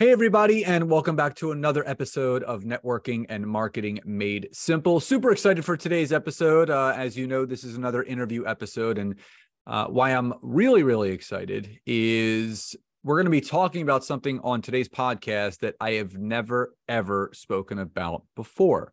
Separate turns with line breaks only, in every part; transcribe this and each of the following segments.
Hey, everybody, and welcome back to another episode of Networking and Marketing Made Simple. Super excited for today's episode. Uh, as you know, this is another interview episode. And uh, why I'm really, really excited is we're going to be talking about something on today's podcast that I have never, ever spoken about before.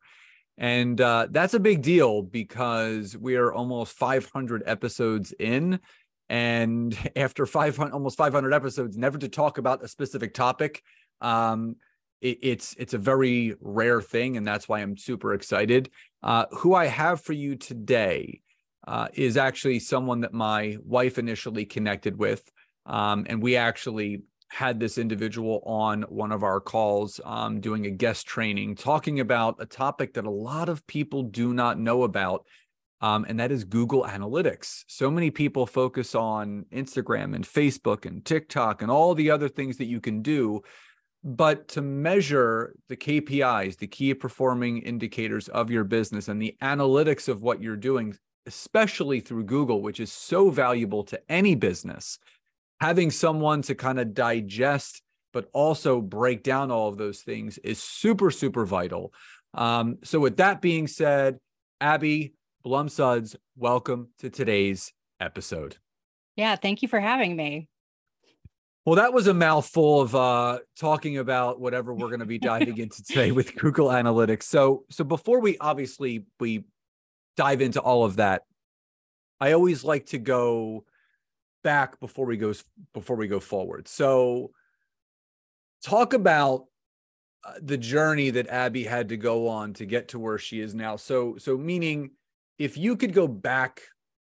And uh, that's a big deal because we are almost 500 episodes in and after 500 almost 500 episodes never to talk about a specific topic um it, it's it's a very rare thing and that's why i'm super excited. Uh who i have for you today uh, is actually someone that my wife initially connected with um and we actually had this individual on one of our calls um, doing a guest training talking about a topic that a lot of people do not know about um, and that is Google Analytics. So many people focus on Instagram and Facebook and TikTok and all the other things that you can do. But to measure the KPIs, the key performing indicators of your business and the analytics of what you're doing, especially through Google, which is so valuable to any business, having someone to kind of digest, but also break down all of those things is super, super vital. Um, so, with that being said, Aby, Blum Sudds, welcome to today's episode.
Yeah, thank you for having me.
Well, that was a mouthful of uh, talking about whatever we're going to be diving into today with Google Analytics. So, so before we obviously we dive into all of that, I always like to go back before we go before we go forward. So, talk about uh, the journey that Aby had to go on to get to where she is now. So, so meaning if you could go back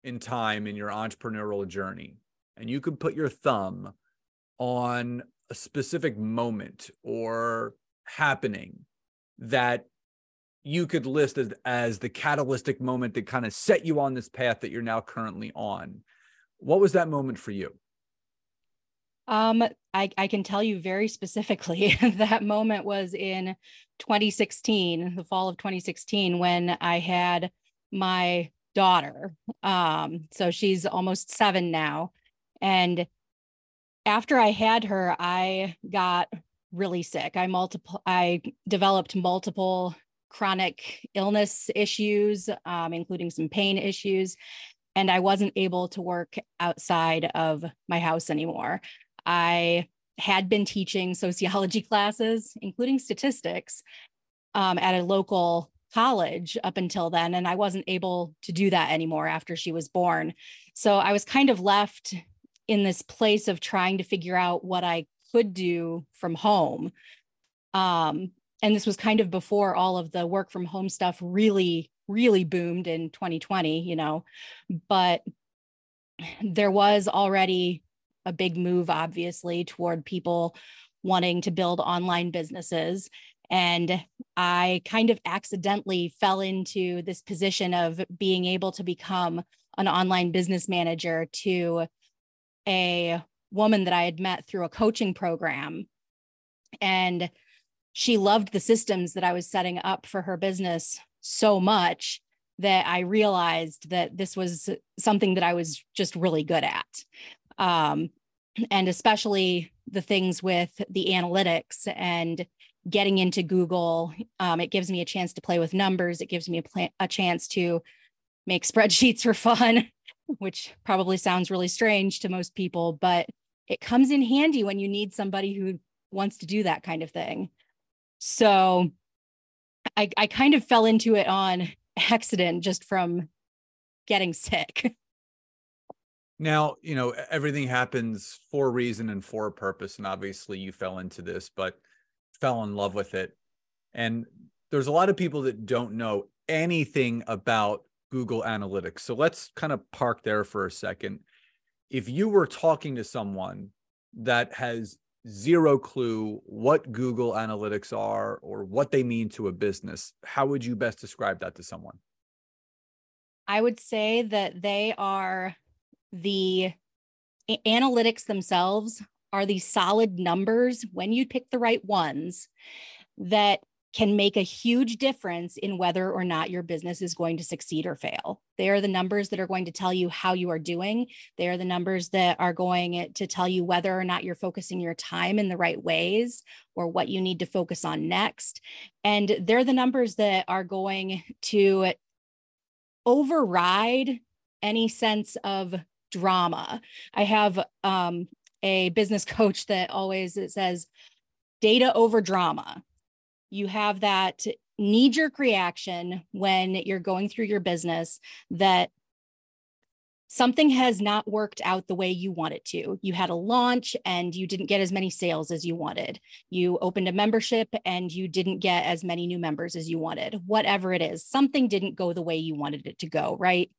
in time in your entrepreneurial journey and you could put your thumb on a specific moment or happening that you could list as, as the catalytic moment that kind of set you on this path that you're now currently on what was that moment for you?
Um, I, I can tell you very specifically that moment was in 2016, the fall of 2016, when I had my daughter. Um, so she's almost seven now. And after I had her, I got really sick. I multiple I developed multiple chronic illness issues, um, including some pain issues, and I wasn't able to work outside of my house anymore. I had been teaching sociology classes, including statistics, um, at a local college up until then and I wasn't able to do that anymore after she was born. So I was kind of left in this place of trying to figure out what I could do from home. Um, and this was kind of before all of the work from home stuff really really boomed in 2020, you know. But there was already a big move obviously toward people wanting to build online businesses and I kind of accidentally fell into this position of being able to become an online business manager to a woman that I had met through a coaching program. And she loved the systems that I was setting up for her business so much that I realized that this was something that I was just really good at. Um, and especially the things with the analytics and getting into Google. Um, it gives me a chance to play with numbers. It gives me a, a chance to make spreadsheets for fun, which probably sounds really strange to most people, but it comes in handy when you need somebody who wants to do that kind of thing. So I, I kind of fell into it on accident just from getting sick.
Now, you know, everything happens for a reason and for a purpose. And obviously you fell into this, but fell in love with it. And there's a lot of people that don't know anything about Google Analytics. So let's kind of park there for a second. If you were talking to someone that has zero clue what Google Analytics are or what they mean to a business, how would you best describe that to someone?
I would say that they are the analytics themselves are these solid numbers when you pick the right ones that can make a huge difference in whether or not your business is going to succeed or fail. They are the numbers that are going to tell you how you are doing. They are the numbers that are going to tell you whether or not you're focusing your time in the right ways or what you need to focus on next. And they're the numbers that are going to override any sense of drama. I have um, a business coach that always says data over drama. You have that knee jerk reaction when you're going through your business that something has not worked out the way you want it to. You had a launch and you didn't get as many sales as you wanted. You opened a membership and you didn't get as many new members as you wanted. Whatever it is, something didn't go the way you wanted it to go, right?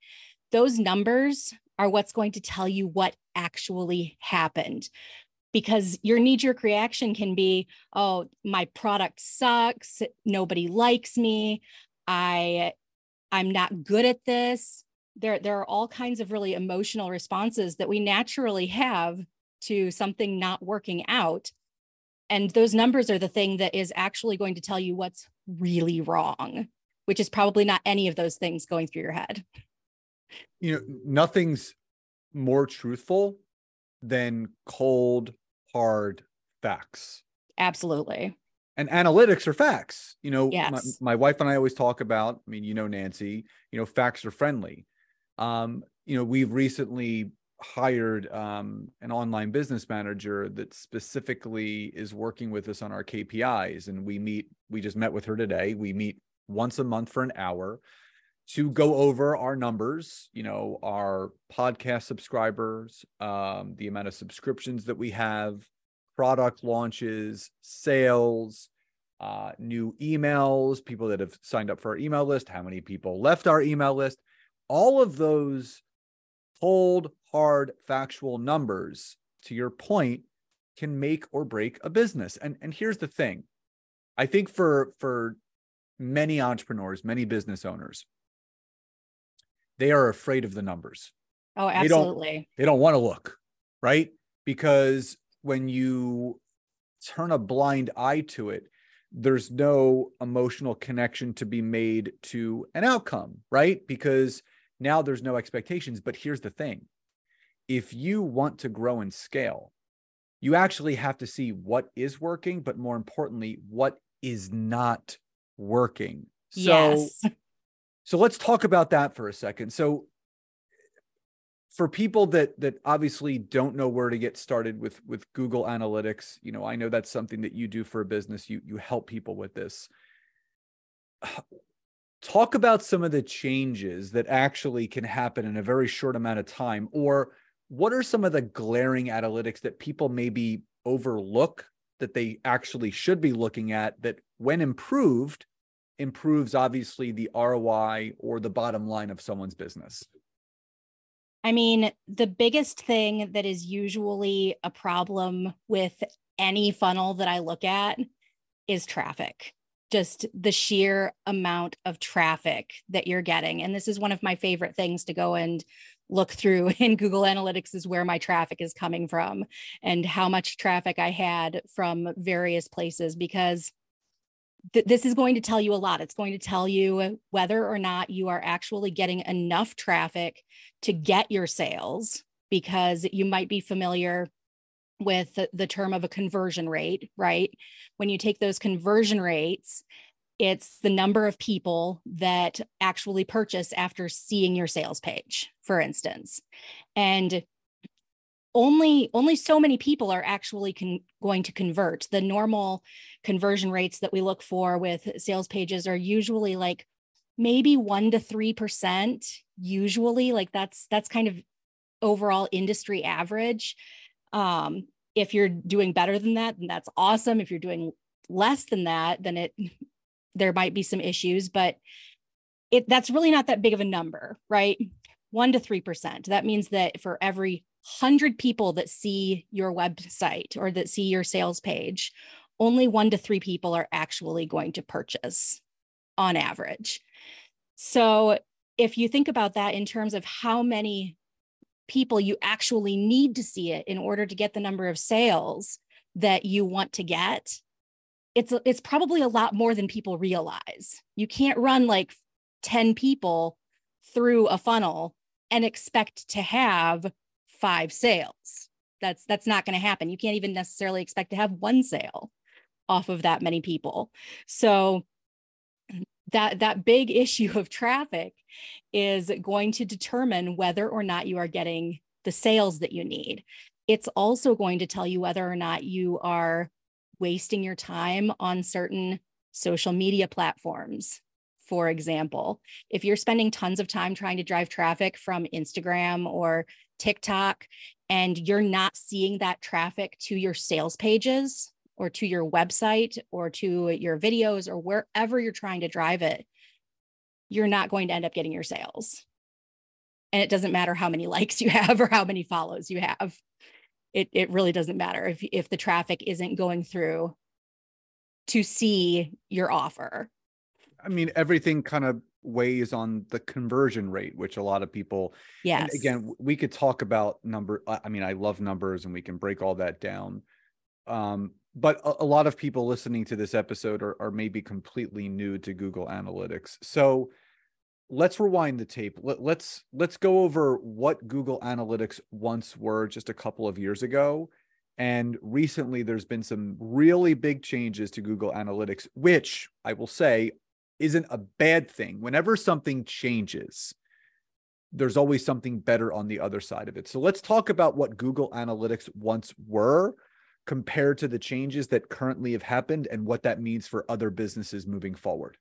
Those numbers are what's going to tell you what actually happened. Because your knee jerk reaction can be oh my product sucks. Nobody likes me. I i'm not good at this. There there are all kinds of really emotional responses that we naturally have to something not working out. And those numbers are the thing that is actually going to tell you what's really wrong which is probably not any of those things going through your head
you know nothing's more truthful than cold hard facts.
Absolutely.
And analytics are facts. You know
yes.
my, my, wife and i always talk about i mean you know nancy you know facts are friendly. Um you know we've recently hired um, an online business manager that specifically is working with us on our kpis and we meet we just met with her today. We meet once a month for an hour to go over our numbers, you know, our podcast subscribers, um, the amount of subscriptions that we have, product launches, sales, uh, new emails, people that have signed up for our email list, how many people left our email list, all of those cold, hard, factual numbers, to your point, can make or break a business. And and here's the thing, I think for for many entrepreneurs, many business owners, they are afraid of the numbers.
Oh, absolutely.
They don't, they don't want to look, right? Because when you turn a blind eye to it, there's no emotional connection to be made to an outcome, right? Because now there's no expectations. But here's the thing if you want to grow and scale, you actually have to see what is working, but more importantly, what is not working. So yes. So let's talk about that for a second. So for people that that obviously don't know where to get started with with Google Analytics, you know, I know that's something that you do for a business. You you help people with this. Talk about some of the changes that actually can happen in a very short amount of time or what are some of the glaring analytics that people maybe overlook that they actually should be looking at that when improved improves obviously the ROI or the bottom line of someone's business?
I mean, the biggest thing that is usually a problem with any funnel that I look at is traffic. Just the sheer amount of traffic that you're getting. And this is one of my favorite things to go and look through in Google Analytics is where my traffic is coming from and how much traffic I had from various places because th- this is going to tell you a lot. It's going to tell you whether or not you are actually getting enough traffic to get your sales, because you might be familiar with the, the term of a conversion rate, right? When you take those conversion rates, it's the number of people that actually purchase after seeing your sales page, for instance. And only only so many people are actually con- going to convert. The normal conversion rates that we look for with sales pages are usually like maybe 1 to 3% usually like that's that's kind of overall industry average. Um if you're doing better than that then that's awesome. If you're doing less than that then it there might be some issues but it that's really not that big of a number right? 1 to 3%. That means that for every 100 people that see your website or that see your sales page, only 1 to 3 people are actually going to purchase on average. So if you think about that in terms of how many people you actually need to see it in order to get the number of sales that you want to get, it's it's probably a lot more than people realize. You can't run like 10 people through a funnel and expect to have five sales. That's that's not going to happen. You can't even necessarily expect to have one sale off of that many people. So that that big issue of traffic is going to determine whether or not you are getting the sales that you need. It's also going to tell you whether or not you are wasting your time on certain social media platforms. For example, if you're spending tons of time trying to drive traffic from Instagram or TikTok and you're not seeing that traffic to your sales pages, or to your website or to your videos or wherever you're trying to drive it, you're not going to end up getting your sales. And it doesn't matter how many likes you have or how many follows you have. It, it really doesn't matter if, if the traffic isn't going through to see your offer.
I mean, everything kind of weighs on the conversion rate, which a lot of people.
Yes.
again, we could talk about number. I mean, I love numbers, and we can break all that down. Um, but a, a, lot of people listening to this episode are, are maybe completely new to Google Analytics. So let's rewind the tape. Let, let's let's go over what Google Analytics once were just a couple of years ago. And recently, there's been some really big changes to Google Analytics, which I will say isn't a bad thing. Whenever something changes, there's always something better on the other side of it. So let's talk about what Google Analytics once were compared to the changes that currently have happened and what that means for other businesses moving forward.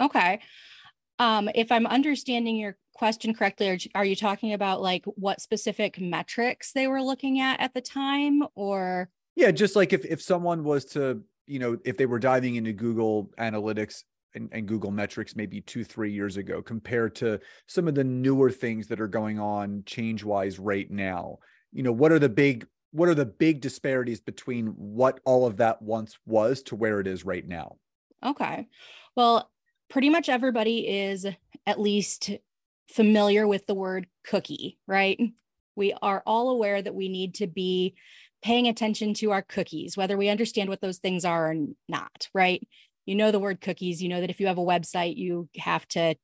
Okay. Um, if I'm understanding your question correctly, are, are you talking about like what specific metrics they were looking at at the time or?
Yeah, just like if, if someone was to, you know, if they were diving into Google Analytics and, and, Google metrics maybe two, three years ago compared to some of the newer things that are going on change wise right now. You know, what are the big what are the big disparities between what all of that once was to where it is right now?
Okay. Well, pretty much everybody is at least familiar with the word cookie, right? We are all aware that we need to be paying attention to our cookies, whether we understand what those things are or not, right? You know the word cookies. You know that if you have a website, you have to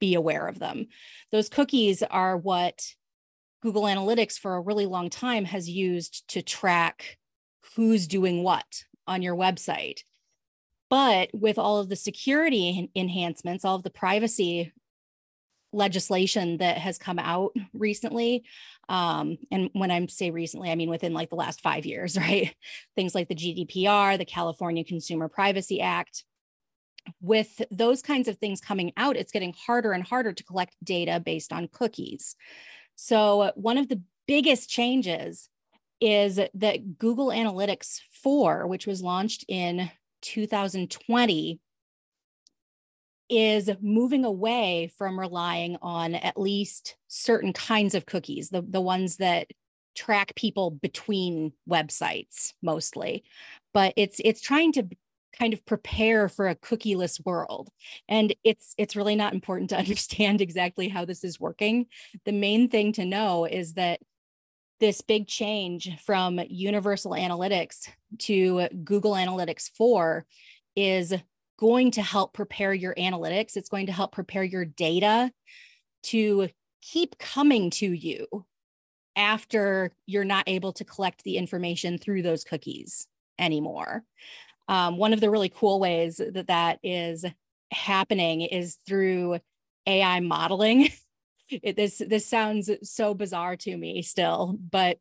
be aware of them. Those cookies are what Google Analytics for a really long time has used to track who's doing what on your website. But with all of the security enhancements, all of the privacy legislation that has come out recently, um, and when I say recently, I mean within like the last five years, right? Things like the GDPR, the California Consumer Privacy Act. With those kinds of things coming out, it's getting harder and harder to collect data based on cookies. So, one of the biggest changes is that Google Analytics 4, which was launched in 2020, is moving away from relying on at least certain kinds of cookies, the, the ones that track people between websites mostly. But it's it's trying to kind of prepare for a cookieless world and it's it's really not important to understand exactly how this is working the main thing to know is that this big change from universal analytics to google analytics 4 is going to help prepare your analytics it's going to help prepare your data to keep coming to you after you're not able to collect the information through those cookies anymore um, one of the really cool ways that that is happening is through AI modeling. It, this this sounds so bizarre to me still, but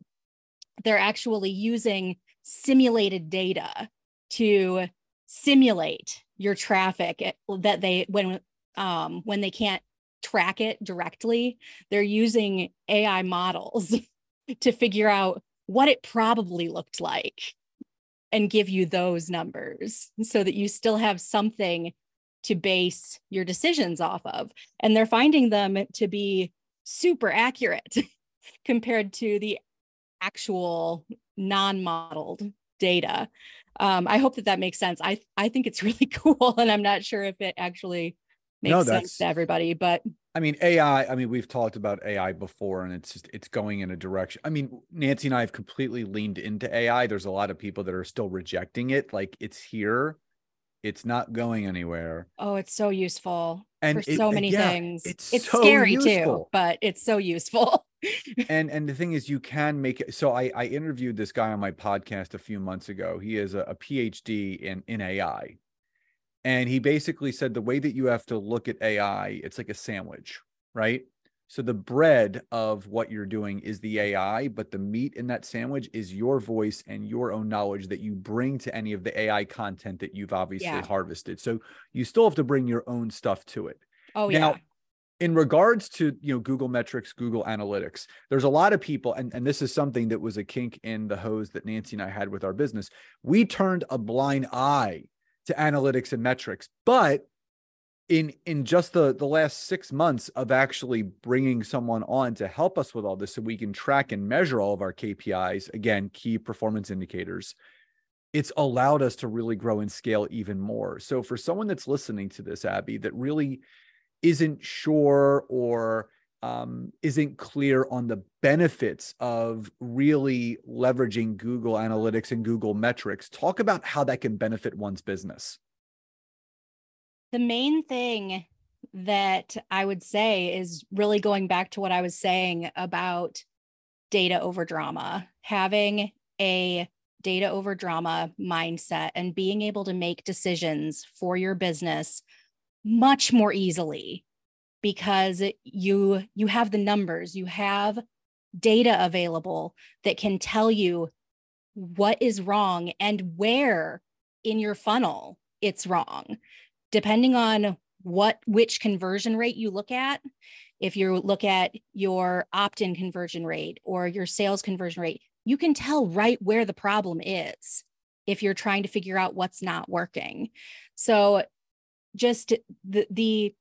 they're actually using simulated data to simulate your traffic that they when um, when they can't track it directly they're using ai models to figure out what it probably looked like and give you those numbers so that you still have something to base your decisions off of. And they're finding them to be super accurate compared to the actual non-modeled data. Um, I hope that that makes sense. I I think it's really cool, and I'm not sure if it actually makes no, sense to everybody. But
I mean, AI. I mean, we've talked about AI before, and it's just it's going in a direction. I mean, Nancy and I have completely leaned into AI. There's a lot of people that are still rejecting it. Like it's here, it's not going anywhere.
Oh, it's so useful and for it, so many yeah, things. It's, it's so scary useful. too, but it's so useful.
And and the thing is, you can make it. So I I interviewed this guy on my podcast a few months ago. He is a, a PhD in in AI, and he basically said the way that you have to look at AI, it's like a sandwich, right? So the bread of what you're doing is the AI, but the meat in that sandwich is your voice and your own knowledge that you bring to any of the AI content that you've obviously yeah. harvested. So you still have to bring your own stuff to it.
Oh now, yeah.
In regards to you know Google metrics, Google Analytics, there's a lot of people, and, and this is something that was a kink in the hose that Nancy and I had with our business. We turned a blind eye to analytics and metrics, but in in just the the last six months of actually bringing someone on to help us with all this so we can track and measure all of our kpis again key performance indicators it's allowed us to really grow and scale even more so for someone that's listening to this aby that really isn't sure or um, isn't clear on the benefits of really leveraging google analytics and google metrics talk about how that can benefit one's business.
The main thing that I would say is really going back to what I was saying about data over drama, having a data over drama mindset and being able to make decisions for your business much more easily because you you have the numbers you have data available that can tell you what is wrong and where in your funnel it's wrong. Depending on what which conversion rate you look at if you look at your opt-in conversion rate or your sales conversion rate you can tell right where the problem is if you're trying to figure out what's not working. So just the the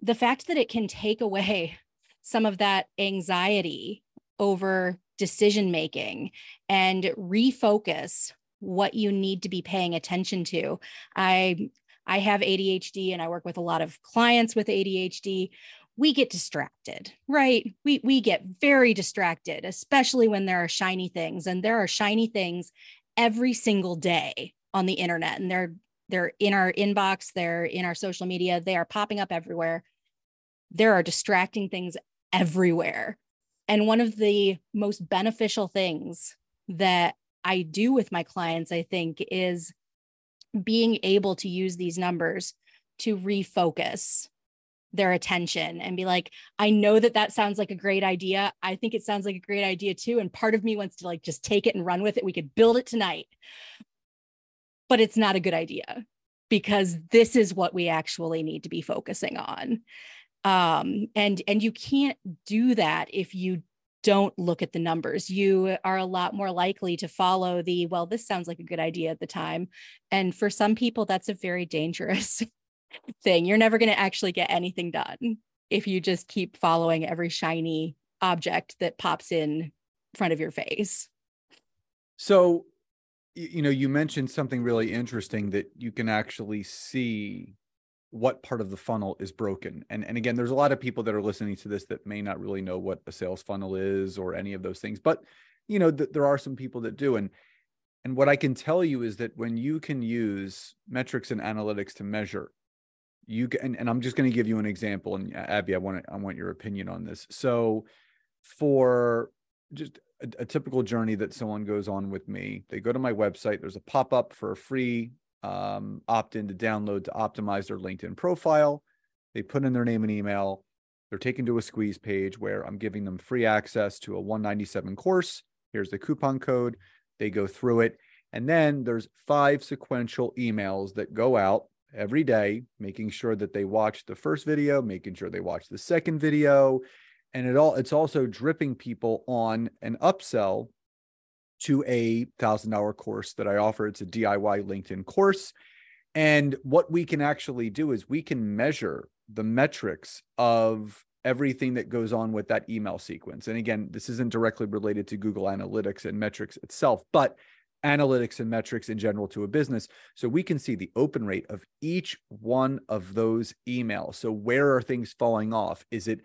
the fact that it can take away some of that anxiety over decision making and refocus what you need to be paying attention to i I have ADHD and I work with a lot of clients with ADHD. We get distracted, right? We we get very distracted, especially when there are shiny things and there are shiny things every single day on the internet and they're they're in our inbox, they're in our social media, they are popping up everywhere. There are distracting things everywhere. And one of the most beneficial things that I do with my clients, I think, is being able to use these numbers to refocus their attention and be like i know that that sounds like a great idea i think it sounds like a great idea too and part of me wants to like just take it and run with it we could build it tonight but it's not a good idea because this is what we actually need to be focusing on um, and and you can't do that if you don't look at the numbers. You are a lot more likely to follow the, well, this sounds like a good idea at the time. And for some people, that's a very dangerous thing. You're never going to actually get anything done if you just keep following every shiny object that pops in front of your face.
So, you know, you mentioned something really interesting that you can actually see what part of the funnel is broken. And and again, there's a lot of people that are listening to this that may not really know what a sales funnel is or any of those things, but you know, th- there are some people that do. And and what I can tell you is that when you can use metrics and analytics to measure, you can, and, and I'm just going to give you an example. And uh, Aby, I want I want your opinion on this. So for just a, a typical journey that someone goes on with me, they go to my website. There's a pop up for a free um, opt in to download to optimize their LinkedIn profile. They put in their name and email. They're taken to a squeeze page where I'm giving them free access to a 197 course. Here's the coupon code. They go through it. And then there's five sequential emails that go out every day, making sure that they watch the first video, making sure they watch the second video. And it all it's also dripping people on an upsell to a thousand hour course that I offer. It's a DIY LinkedIn course. And what we can actually do is we can measure the metrics of everything that goes on with that email sequence. And again, this isn't directly related to Google Analytics and metrics itself, but analytics and metrics in general to a business. So we can see the open rate of each one of those emails. So where are things falling off? Is it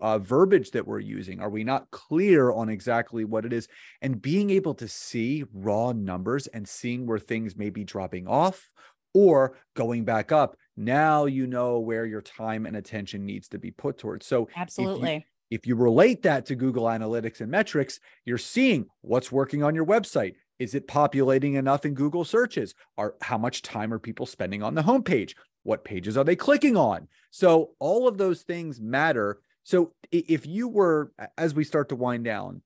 uh, verbiage that we're using? Are we not clear on exactly what it is? And being able to see raw numbers and seeing where things may be dropping off or going back up, now you know where your time and attention needs to be put towards. So
absolutely.
If you relate that to Google Analytics and metrics, you're seeing what's working on your website. Is it populating enough in Google searches? Are how much time are people spending on the homepage? What pages are they clicking on? So all of those things matter. So if you were, as we start to wind down,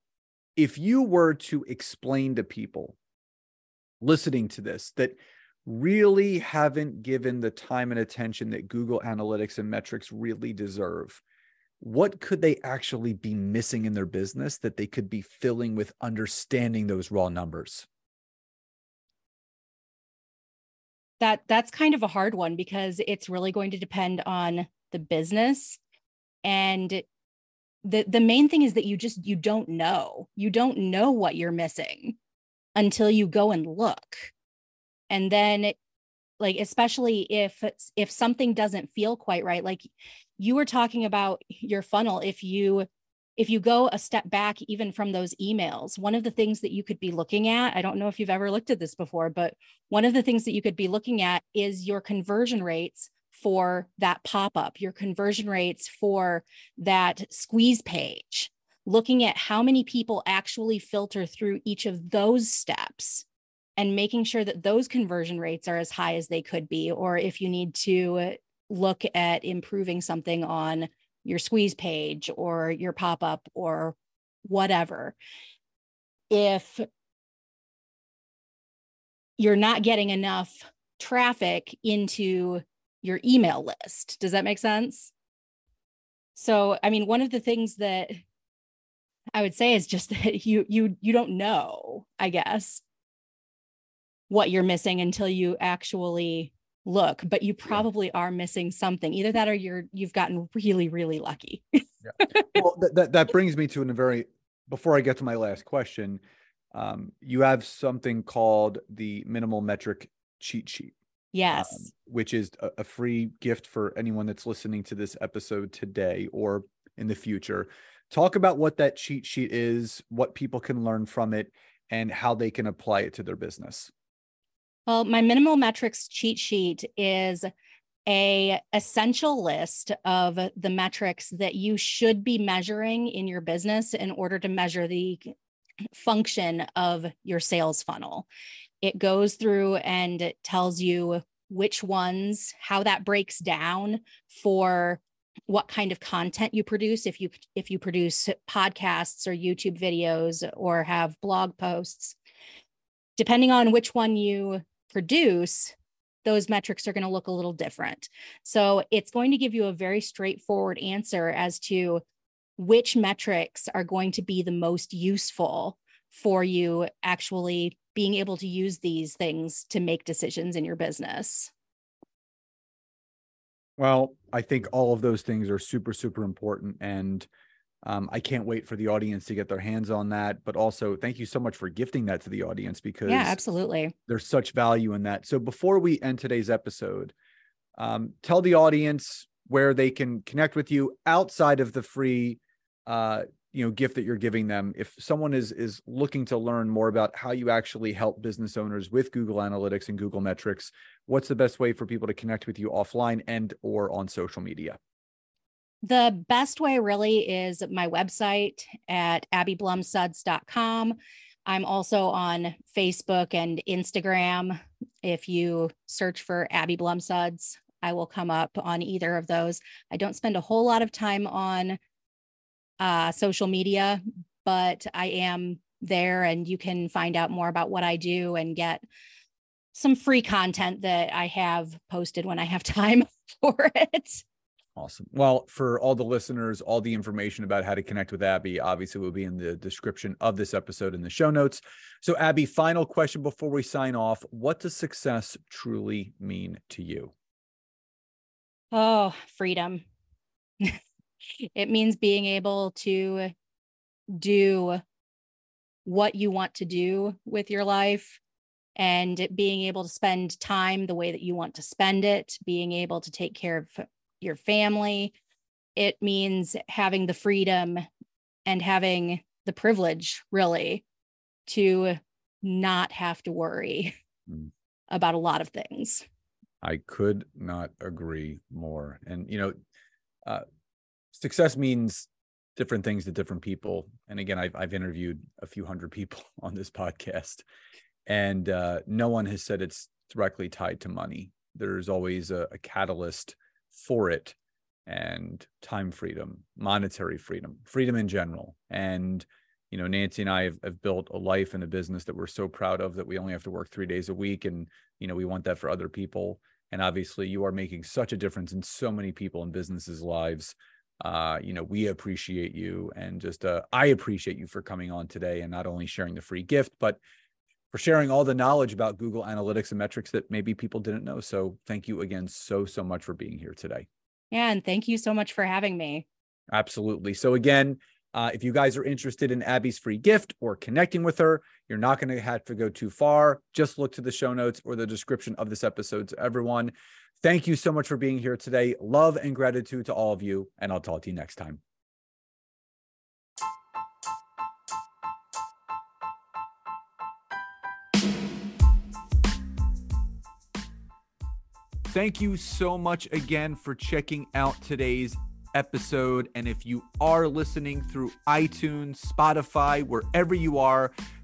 if you were to explain to people listening to this that really haven't given the time and attention that Google Analytics and metrics really deserve, what could they actually be missing in their business that they could be filling with understanding those raw numbers?
That that's kind of a hard one because it's really going to depend on the business and the the main thing is that you just you don't know. You don't know what you're missing until you go and look. And then like especially if if something doesn't feel quite right like you were talking about your funnel if you if you go a step back even from those emails one of the things that you could be looking at i don't know if you've ever looked at this before but one of the things that you could be looking at is your conversion rates for that pop up your conversion rates for that squeeze page looking at how many people actually filter through each of those steps and making sure that those conversion rates are as high as they could be or if you need to look at improving something on your squeeze page or your pop up or whatever. If you're not getting enough traffic into your email list. Does that make sense? So i mean one of the things that i would say is just that you you you don't know i guess what you're missing until you actually look but you probably are missing something. Either that or you're you've gotten really really lucky. Yeah.
well that, that, that brings me to a very before i get to my last question um, you have something called the minimal metric cheat sheet
yes. um,
which is a, a free gift for anyone that's listening to this episode today or in the future. Talk about what that cheat sheet is what people can learn from it and how they can apply it to their business.
Well, my minimal metrics cheat sheet is a essential list of the metrics that you should be measuring in your business in order to measure the function of your sales funnel. It goes through and it tells you which ones, how that breaks down for what kind of content you produce if you if you produce podcasts or YouTube videos or have blog posts depending on which one you produce, those metrics are going to look a little different. So it's going to give you a very straightforward answer as to which metrics are going to be the most useful for you actually being able to use these things to make decisions in your business.
Well, I think all of those things are super, super important. And um, I can't wait for the audience to get their hands on that. But also, thank you so much for gifting that to the audience because
yeah, absolutely,
there's such value in that. So before we end today's episode, um, tell the audience where they can connect with you outside of the free, uh, you know, gift that you're giving them. If someone is is looking to learn more about how you actually help business owners with Google Analytics and Google Metrics, what's the best way for people to connect with you offline and or on social media?
The best way really is my website at abyblumsudds.com. I'm also on Facebook and Instagram. If you search for Aby Blumsudds, I will come up on either of those. I don't spend a whole lot of time on uh, social media, but I am there and you can find out more about what I do and get some free content that I have posted when I have time for it.
Awesome. Well, for all the listeners, all the information about how to connect with Aby obviously will be in the description of this episode in the show notes. So, Aby, final question before we sign off What does success truly mean to you?
Oh, freedom. it means being able to do what you want to do with your life and being able to spend time the way that you want to spend it, being able to take care of your family. It means having the freedom and having the privilege, really, to not have to worry mm. about a lot of things.
I could not agree more. And, you know, uh, success means different things to different people. And again, I've, I've interviewed a few hundred people on this podcast, and uh, no one has said it's directly tied to money. There's always a, a catalyst for it and time freedom, monetary freedom, freedom in general. And, you know, Nancy and I have, have, built a life and a business that we're so proud of that we only have to work three days a week. And, you know, we want that for other people. And obviously, you are making such a difference in so many people and businesses' lives. Uh, you know, we appreciate you and just uh, I appreciate you for coming on today and not only sharing the free gift, but for sharing all the knowledge about Google Analytics and metrics that maybe people didn't know. So thank you again so, so much for being here today.
Yeah. And thank you so much for having me.
Absolutely. So, again, uh, if you guys are interested in Aby's free gift or connecting with her, you're not going to have to go too far. Just look to the show notes or the description of this episode to everyone. Thank you so much for being here today. Love and gratitude to all of you, and I'll talk to you next time. Thank you so much again for checking out today's episode. And if you are listening through iTunes, Spotify, wherever you are,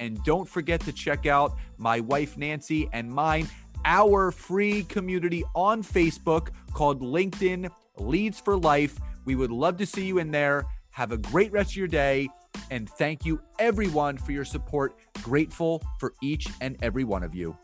And don't forget to check out my wife, Nancy, and mine, our free community on Facebook called LinkedIn Leads for Life. We would love to see you in there. Have a great rest of your day. And thank you, everyone, for your support. Grateful for each and every one of you.